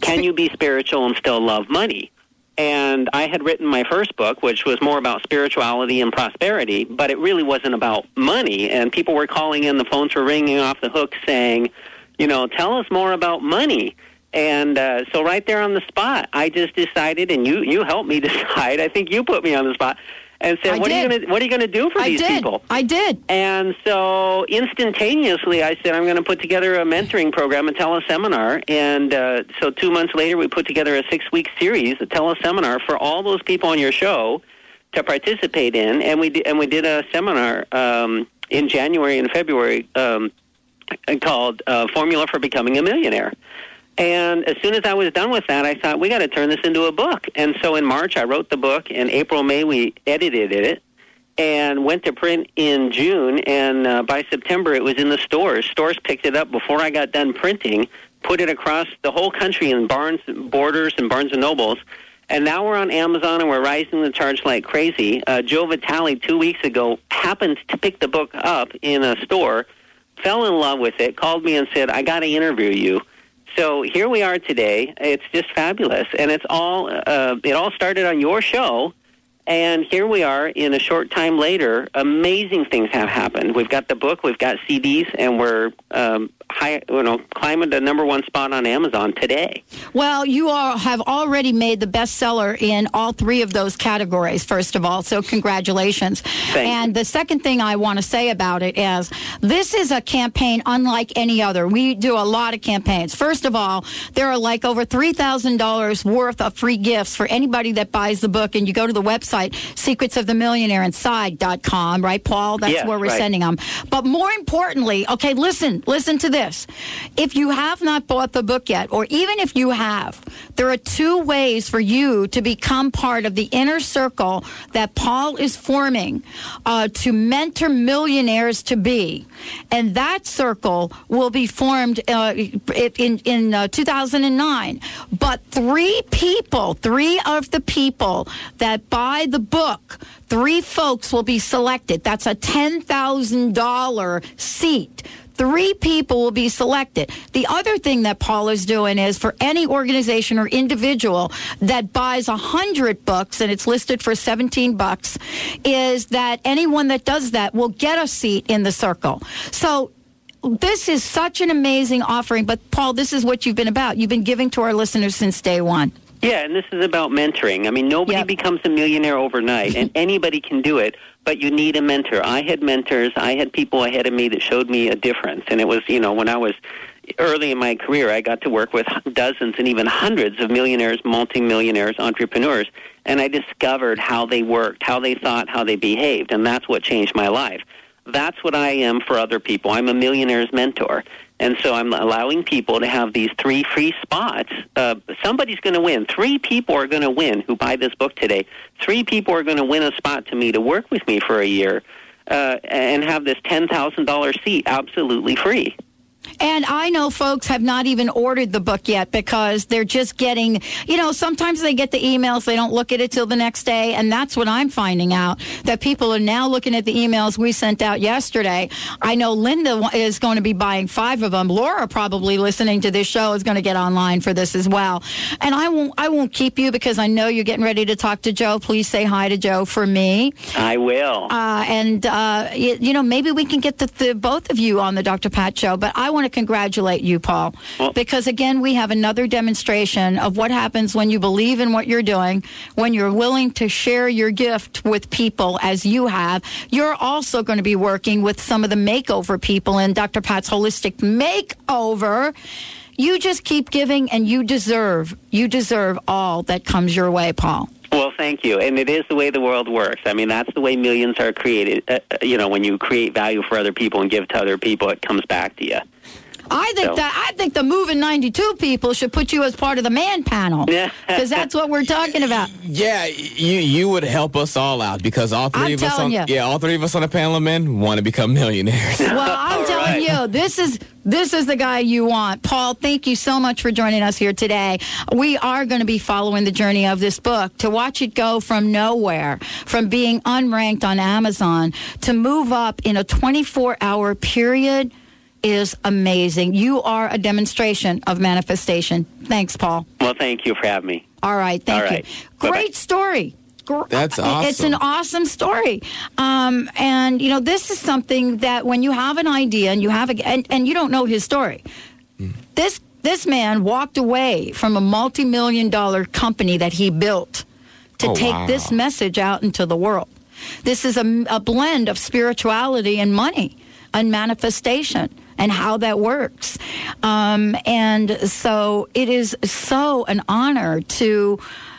Can You Be Spiritual and Still Love Money? And I had written my first book, which was more about spirituality and prosperity, but it really wasn't about money. And people were calling in, the phones were ringing off the hook saying, you know, tell us more about money. And uh, so right there on the spot, I just decided, and you you helped me decide. I think you put me on the spot and said, I "What are you going to What are you going to do for I these did. people?" I did. And so instantaneously, I said, "I'm going to put together a mentoring program, a teleseminar." And uh, so two months later, we put together a six week series, a teleseminar for all those people on your show to participate in. And we di- and we did a seminar um, in January and February. Um, called uh, Formula for Becoming a Millionaire. And as soon as I was done with that, I thought we got to turn this into a book. And so in March, I wrote the book. In April, May, we edited it and went to print in June. And uh, by September, it was in the stores. Stores picked it up before I got done printing, put it across the whole country in Barnes Borders and Barnes and Nobles. And now we're on Amazon and we're rising the charge like crazy. Uh, Joe Vitale, two weeks ago, happened to pick the book up in a store fell in love with it, called me and said, I got to interview you. So here we are today. It's just fabulous. And it's all, uh, it all started on your show. And here we are in a short time later. Amazing things have happened. We've got the book, we've got CDs, and we're um, high, you know, climbing the number one spot on Amazon today. Well, you all have already made the bestseller in all three of those categories, first of all, so congratulations. and the second thing I want to say about it is this is a campaign unlike any other. We do a lot of campaigns. First of all, there are like over $3,000 worth of free gifts for anybody that buys the book, and you go to the website, secretsofthemillionaireinside.com, right, Paul? That's Yes, where we're right. sending them. But more importantly, okay, listen, listen to this. If you have not bought the book yet, or even if you have, there are two ways for you to become part of the inner circle that Paul is forming uh, to mentor millionaires to be. And that circle will be formed uh, in, in uh, 2009. But three people, three of the people that buy the book, three folks will be selected. That's a $10,000 seat. Three people will be selected. The other thing that Paul is doing is for any organization or individual that buys a hundred books and it's listed for 17 bucks, is that anyone that does that will get a seat in the circle. So this is such an amazing offering. But Paul, this is what you've been about. You've been giving to our listeners since day one. Yeah, and this is about mentoring. I mean, nobody becomes a millionaire overnight, and anybody can do it, but you need a mentor. I had mentors, I had people ahead of me that showed me a difference. And it was, you know, when I was early in my career, I got to work with dozens and even hundreds of millionaires, multimillionaires, entrepreneurs, and I discovered how they worked, how they thought, how they behaved, and that's what changed my life. That's what I am for other people. I'm a millionaire's mentor. And so I'm allowing people to have these three free spots. Uh, somebody's going to win. Three people are going to win who buy this book today. Three people are going to win a spot to me to work with me for a year uh, and have this $10,000 seat absolutely free. And I know folks have not even ordered the book yet because they're just getting, you know, sometimes they get the emails, they don't look at it till the next day. And that's what I'm finding out that people are now looking at the emails we sent out yesterday. I know Linda is going to be buying five of them. Laura, probably listening to this show, is going to get online for this as well. And I won't, I won't keep you because I know you're getting ready to talk to Joe. Please say hi to Joe for me. I will. Uh, and, uh, you, you know, maybe we can get the, the both of you on the Dr. Pat show. But I want to congratulate you, Paul, because again, we have another demonstration of what happens when you believe in what you're doing, when you're willing to share your gift with people as you have. You're also going to be working with some of the makeover people in Dr. Pat's Holistic Makeover. You just keep giving and you deserve, you deserve all that comes your way, Paul. Well, thank you. And it is the way the world works. I mean, that's the way millions are created. Uh, uh, you know, when you create value for other people and give to other people, it comes back to you. I think So- that I think the moving 92 people should put you as part of the man panel. Yeah. Because that's what we're talking about. Yeah, you you would help us all out because all 3 I'm of us on telling ya. yeah all three of us on the panel of men want to become millionaires. Well, I'm telling you, this is this is the guy you want. Paul, thank you so much for joining us here today. We are going to be following the journey of this book to watch it go from nowhere, from being unranked on Amazon to move up in a 24-hour period is amazing. You are a demonstration of manifestation. Thanks, Paul. Well, thank you for having me. All right, thank All right. you. Great story. Gr- That's It's an awesome story. Um, and, you know, this is something that when you have an idea and you have a, and, and you don't know his story, this, this man walked away from a multi million dollar company that he built to Oh, take wow. this message out into the world. This is a, a blend of spirituality and money and manifestation and how that works. Um, and so it is so an honor to.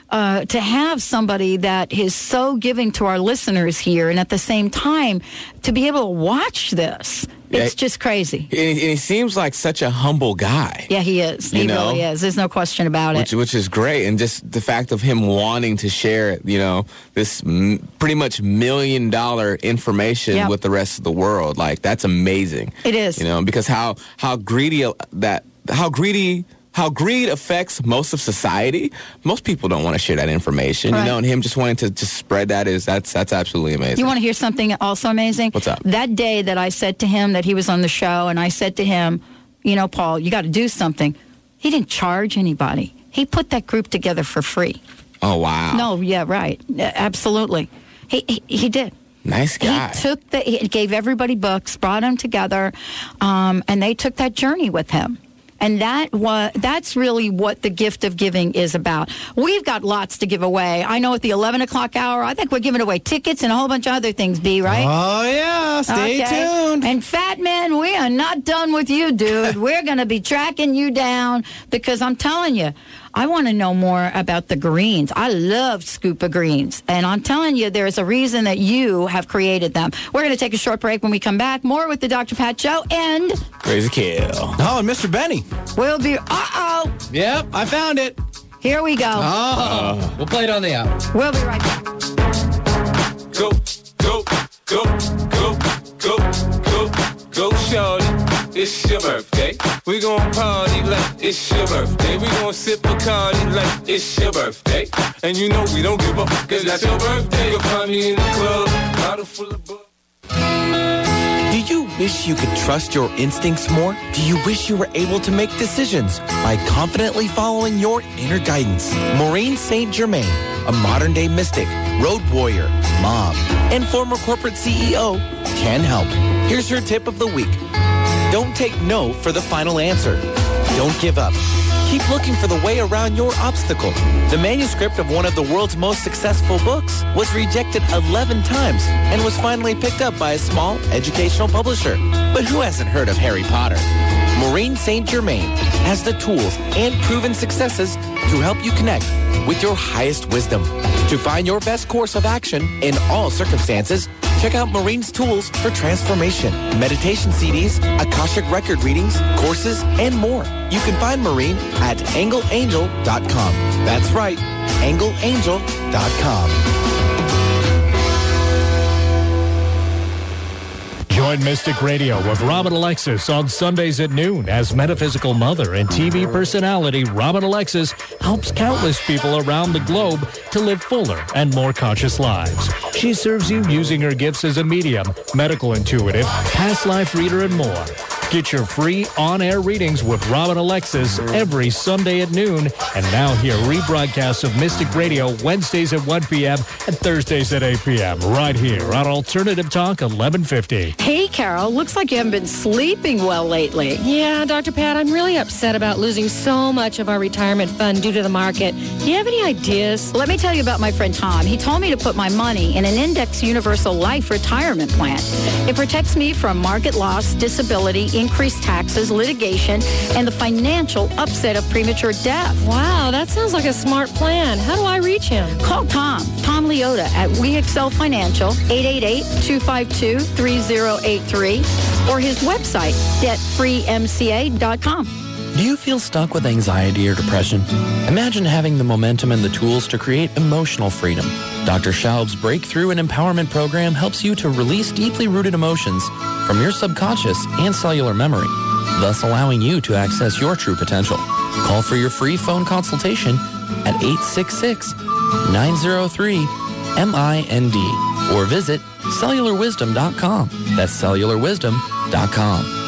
Uh, to have somebody that is so giving to our listeners here, and at the same time, to be able to watch this, it's just crazy. and, he, seems like such a humble guy. Yeah, he is. He know? really is. There's no question about it. which which is great, and just the fact of him wanting to share, you know, this m- pretty much million dollar information Yeah. with the rest of the world, like that's amazing. It is. you know, because how how greedy that how greedy. How greed affects most of society. Most people don't want to share that information, Right. you know. And him just wanting to just spread that is that's that's absolutely amazing. You want to hear something also amazing? What's up? That day that I said to him that he was on the show, and I said to him, you know, Paul, you got to do something. He didn't charge anybody. He put that group together for free. oh wow, No, yeah, right, absolutely. He he, he did. nice guy. He took the, he gave everybody books, brought them together, um, and they took that journey with him. And that was that's really what the gift of giving is about. We've got lots to give away. I know at the eleven o'clock hour, I think we're giving away tickets and a whole bunch of other things. B right? Oh yeah, stay tuned. And Fat Man, we are not done with you, dude. we're going to be tracking you down because I'm telling you, I want to know more about the greens. I love Scupa greens. And I'm telling you, there's a reason that you have created them. We're going to take a short break when we come back. More with the Dr. Pat Show. And Crazy kill. Oh, and Mr. Benny. we'll be, uh oh. Yep, I found it. Here we go. Oh. We'll play it on the out. We'll be right back. Go, go, go, go, go, go, go, shorty. It's your birthday. We gon' party like it's your birthday. We gon' sip Bacardi like it's your birthday. And you know we don't give up, cause that's your birthday. You'll find me in the club, bottle full of bug. Do you wish you could trust your instincts more? Do you wish you were able to make decisions by confidently following your inner guidance? Maureen St. Germain, a modern day mystic, road warrior, mom, and former corporate CEO, can help. Here's her tip of the week. Don't take no for the final answer. Don't give up. Keep looking for the way around your obstacle. The manuscript of one of the world's most successful books was rejected 11 times and was finally picked up by a small educational publisher. But who hasn't heard of Harry Potter? Maureen St. Germain has the tools and proven successes to help you connect with your highest wisdom. To find your best course of action in all circumstances, Check out Maureen's tools for transformation, meditation CDs, Akashic record readings, courses, and more. You can find Marine at angleangel.com. That's right, angleangel.com. Join Mystic Radio with Robin Alexis on Sundays at noon as metaphysical mother and TV personality Robin Alexis helps countless people around the globe to live fuller and more conscious lives. She serves you using her gifts as a medium, medical intuitive, past life reader, and more. Get your free on-air readings with Robin Alexis every Sunday at noon, and now hear rebroadcasts of Mystic Radio Wednesdays at 1 p.m. and Thursdays at 8 p.m. right here on Alternative Talk 1150. Hey, Carol, looks like you haven't been sleeping well lately. Yeah, Dr. Pat, I'm really upset about losing so much of our retirement fund due to the market. Do you have any ideas? Let me tell you about my friend Tom. He told me to put my money in an index universal life retirement plan. It protects me from market loss, disability, increased taxes, litigation, and the financial upset of premature death. Wow, that sounds like a smart plan. How do I reach him? Call Tom, Tom Leota at We Excel Financial, 888-252-3083, or his website, debtfreemca.com. Do you feel stuck with anxiety or depression? Imagine having the momentum and the tools to create emotional freedom. Dr. Schaub's Breakthrough and Empowerment Program helps you to release deeply rooted emotions from your subconscious and cellular memory, thus allowing you to access your true potential. Call for your free phone consultation at 866-903-MIND or visit cellularwisdom.com. That's cellularwisdom.com.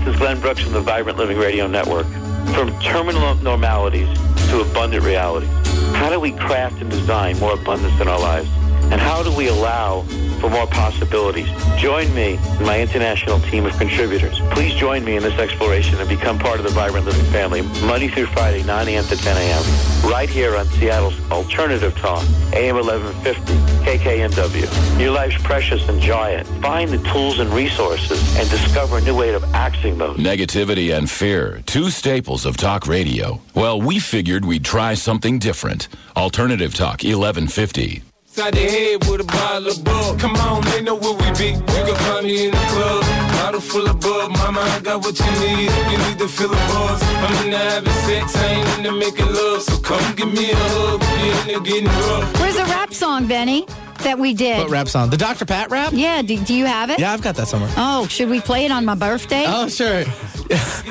this is Glenn Brooks from the Vibrant Living Radio Network. From terminal normalities to abundant realities. How do we craft and design more abundance in our lives? And how do we allow for more possibilities? Join me and my international team of contributors. Please join me in this exploration and become part of the Vibrant Living family Monday through Friday, 9 a.m. to 10 a.m. Right here on Seattle's Alternative Talk, AM 1150, KKNW. Your life's precious. Enjoy it. Find the tools and resources and discover a new way of accessing those. Negativity and fear, two staples of talk radio. Well, we figured we'd try something different. Alternative Talk 1150. Side the head with a bottle of bug. Come on, they know where we be. You can find me in the club. Bottle full of bug. Mama, I got what you need. You need to feel a buzz. I'm in the having sex. I ain't in the making love. So come give me a hug. You in there getting rough. Where's the rap song, Benny, that we did? What rap song? The Dr. Pat rap? Yeah, do, do you have it? Yeah, I've got that somewhere. Oh, should we play it on my birthday? Oh, sure.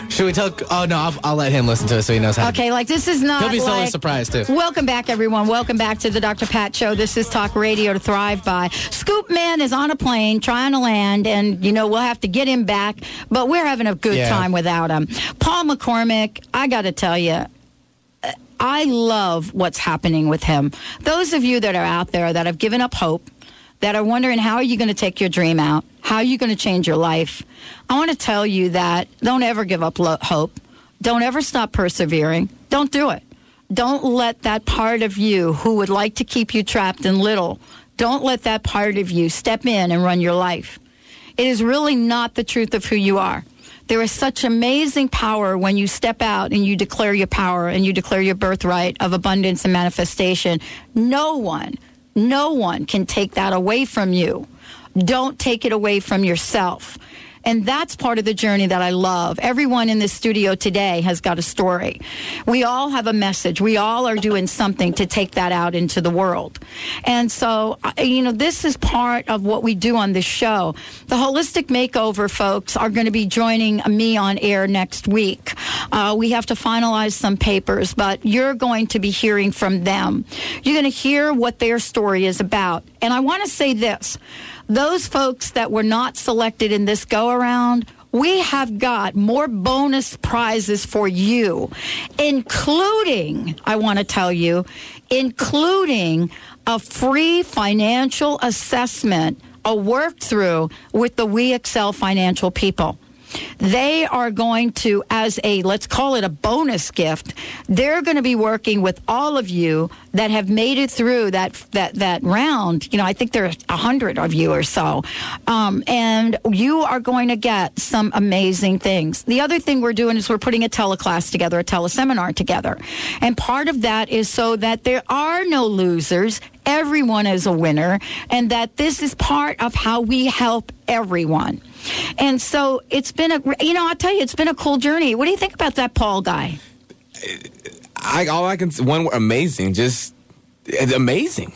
Should we tell? Oh no, I'll, I'll let him listen to it so he knows how. to- Okay, like this is not. He'll be so like- surprised too. Welcome back, everyone. Welcome back to the Dr. Pat Show. This is Talk Radio to Thrive by. Scoop Man is on a plane trying to land, and you know we'll have to get him back, but we're having a good Yeah. time without him. Paul McCormick, I got to tell you. I love what's happening with him. Those of you that are out there that have given up hope, that are wondering how are you going to take your dream out? How are you going to change your life? I want to tell you that don't ever give up lo- hope. Don't ever stop persevering. Don't do it. Don't let that part of you who would like to keep you trapped in little, don't let that part of you step in and run your life. It is really not the truth of who you are. There is such amazing power when you step out and you declare your power and you declare your birthright of abundance and manifestation. No one, no one can take that away from you. Don't take it away from yourself. And that's part of the journey that I love. Everyone in this studio today has got a story. We all have a message. We all are doing something to take that out into the world. And so, you know, this is part of what we do on this show. The Holistic Makeover folks are going to be joining me on air next week. Uh, we have to finalize some papers, but you're going to be hearing from them. You're going to hear what their story is about. And I want to say this those folks that were not selected in this go around, we have got more bonus prizes for you, including, I want to tell you, including a free financial assessment, a work through with the We Excel financial people. They are going to, as a, let's call it a bonus gift, they're going to be working with all of you that have made it through that, that, that round. You know, I think there's a hundred of you or so. Um, and you are going to get some amazing things. The other thing we're doing is we're putting a teleclass together, a teleseminar together. And part of that is so that there are no losers everyone is a winner and that this is part of how we help everyone. And so it's been a, you know, I'll tell you, it's been a cool journey. What do you think about that Paul guy? I all I can one word, amazing, just amazing.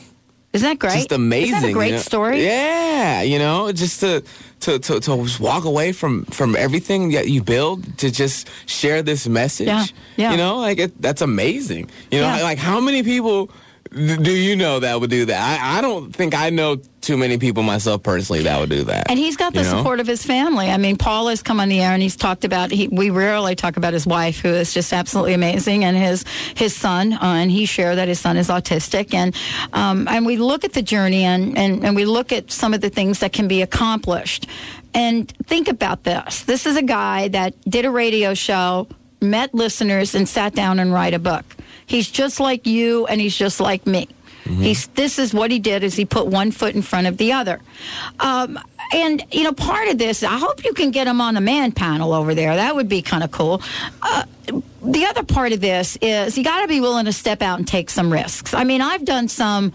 Isn't that great? Just amazing. Isn't that a great you know? story? Yeah, you know, just to to to, to just walk away from from everything that you build to just share this message. Yeah, yeah. You know, like it, that's amazing. You know, Yeah. like how many people do you know that would do that? I, I don't think I know too many people myself personally that would do that. And he's got the you know? support of his family. I mean, Paul has come on the air and he's talked about. He, we rarely talk about his wife, who is just absolutely amazing, and his his son. Uh, and he shared that his son is autistic, and um, and we look at the journey and, and and we look at some of the things that can be accomplished. And think about this: this is a guy that did a radio show, met listeners, and sat down and write a book. He's just like you, and he's just like me. He's this is what he did is he put one foot in front of the other. Um, and you know, part of this, I hope you can get him on the man panel over there. That would be kind of cool. Uh, the other part of this is you got to be willing to step out and take some risks. I mean, I've done some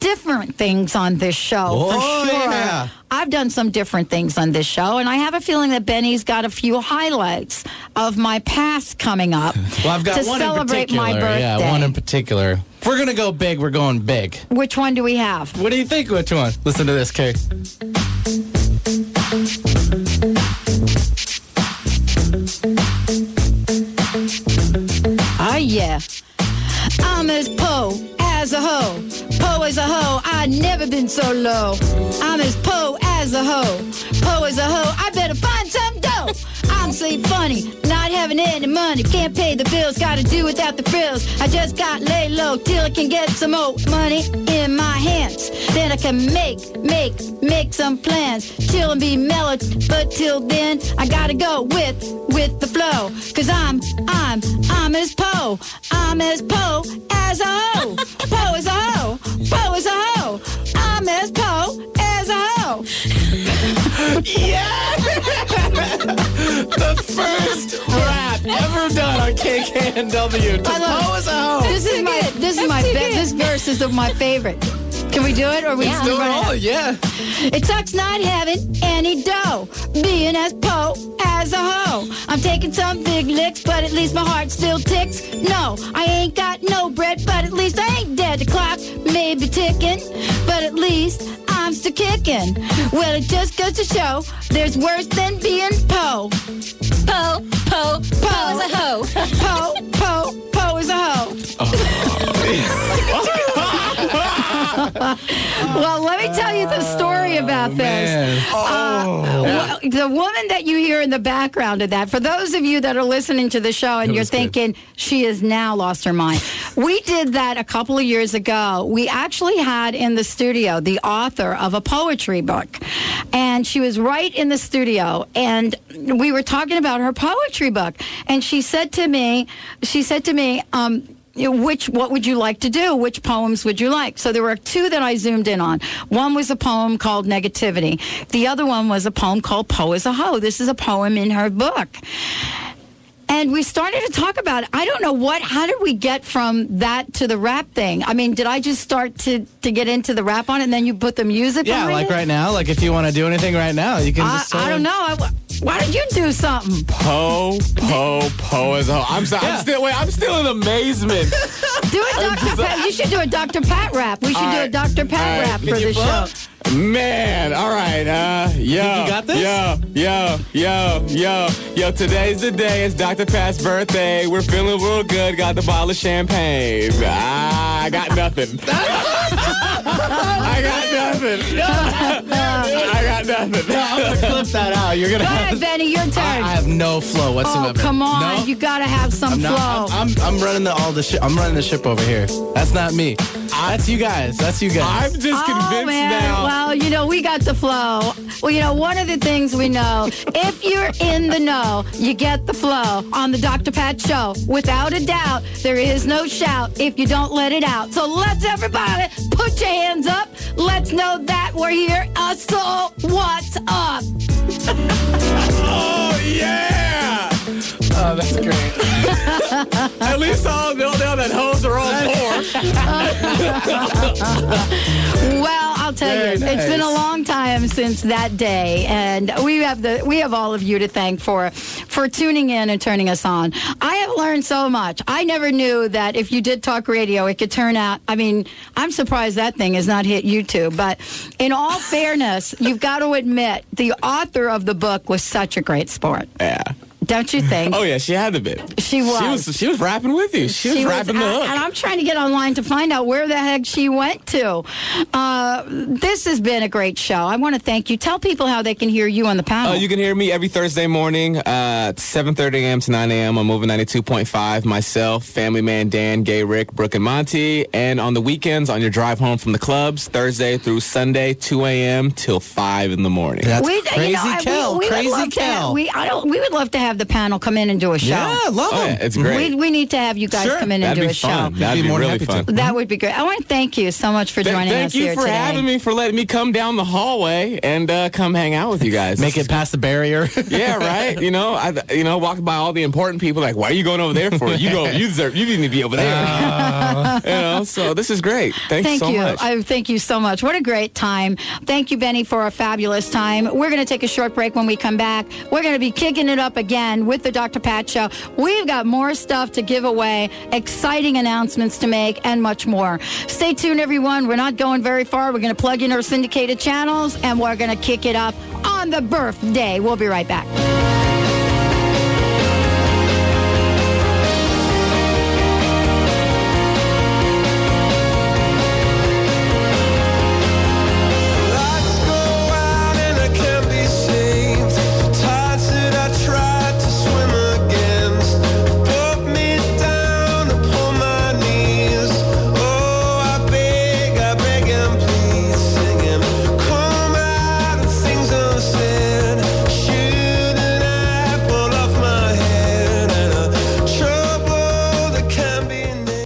different things on this show Oh, for sure. yeah. I've done some different things on this show, and I have a feeling that Benny's got a few highlights of my past coming up Well, I've got to one in celebrate particular. my birthday. Yeah, one in particular. If we're gonna go big, we're going big. Which one do we have? What do you think? Which one? Listen to this, Carrie. Ah, yeah. I'm as po as a hoe. As a hoe, I never been so low. I'm as po as a hoe. Po as a hoe, I better find some dough. I'm so funny, having any money. Can't pay the bills, gotta do without the frills. I just got lay low till I can get some more money in my hands. Then I can make, make, make some plans. Chill and be mellow, but till then, I gotta go with, with the flow. Cause I'm, I'm, I'm as po. I'm as po as a hoe. Po as a hoe. Po as a hoe. I'm as po as a hoe. yeah! the first rap ever done on KKNW. To I love Poe a hoe. This is my this is my this verse is of my favorite. Can we do it or we Let's do it all, yeah. It sucks not having any dough, being as po as a hoe. I'm taking some big licks, but at least my heart still ticks. No, I ain't got no bread, but at least I ain't dead. The clock may be ticking, but at least I'm still kicking. Well, it just goes to show there's worse than being po. Po, po, po is a hoe. Po, po, po is a hoe. Oh, well, let me tell you the story about this. Uh, well, the woman that you hear in the background of that, for those of you that are listening to the show and It you're good. thinking she has now lost her mind, we did that a couple of years ago. We actually had in the studio the author of a poetry book, and she was right in the studio, and we were talking about her poetry book, and she said to me, she said to me, um, which what would you like to do which poems would you like so there were two that i zoomed in on one was a poem called negativity the other one was a poem called poe is a hoe this is a poem in her book and we started to talk about it. I don't know what. How did we get from that to the rap thing? I mean, did I just start to to get into the rap on it, and then you put the music? Yeah, like it? right now. Like if you want to do anything right now, you can I. I don't know. I, why don't you do something? Po, po, po as a hoe. I'm sorry. I'm still wait. I'm still in amazement. Do a Dr. Pat. You should do a Dr. Pat rap. We should All do a. Dr. Pat All right. rap Did for the show. Man, all right, uh, yo, you got this? yo, yo, yo, yo, yo. Today's the day. It's Dr. Pat's birthday. We're feeling real good. Got the bottle of champagne. Ah, I got nothing. I got nothing. I got nothing. No, I'm gonna clip that out. You're gonna Go have. ahead, Benny. Your turn. I, I have no flow whatsoever. oh, come on. No? You got to have some I'm flow. I'm, I'm, I'm running the all the ship. I'm running the ship over here. That's not me. That's you guys. That's you guys. I'm just oh, man. Well, you know, we got the flow. Well, you know, one of the things we know, if you're in the know, you get the flow on the Dr. Pat Show. Without a doubt, there is no shout if you don't let it out. So let's everybody put your hands up. Let's know that we're here. Uh, so what's up? Oh yeah! Oh, that's great. At least all know now that hoes are all board. well, I'll tell Very you, it's been a long time since that day, and we have the we have all of you to thank for for tuning in and turning us on. I have learned so much. I never knew that if you did talk radio, it could turn out. I mean, I'm surprised that thing has not hit YouTube. But in all fairness, you've got to admit the author of the book was such a great sport. Yeah. Don't you think? Oh yeah, she had to bit. She was. She was. She was rapping with you. She, was rapping the and- hook. And I'm trying to get online to find out where the heck she went to. Uh, this has been a great show. I want to thank you. Tell people how they can hear you on the panel. Uh, you can hear me every Thursday morning, uh, 7.30 a.m. to 9 a.m. on Moving 92.5. Myself, Family Man Dan, Gay Rick, Brooke, and Monty. And on the weekends, on your drive home from the clubs, Thursday through Sunday, 2 a.m. till 5 in the morning. We- you know, I- we- we would love to have- we, I don't, we would love to have the panel come in and do a show. Yeah, love Oh, yeah, 'em. it's great. We, we need to have you guys Sure. come in and That'd do be a show. fun. That'd be more really happy to. fun. That would be great. I want to thank you so much for Th- joining thank you for today. having me, for letting me come down the hallway and uh, come hang out with you guys. Make it past the barrier. yeah, right. You know, I you know walking by all the important people, like, why are you going over there for? You go, you deserve, you need to be over there. you know, so this is great. Thanks Thank so you. much. I thank you so much. What a great time. Thank you, Benny, for a fabulous time. We're going to take a short break when we come back. We're going to be kicking it up again with the Dr. Pat Show. We've got more stuff to give away, exciting announcements to make, and much more. Stay tuned, everyone. We're not going very far. We're going to plug in our syndicated channels, and we're going to kick it up on the birthday. We'll be right back.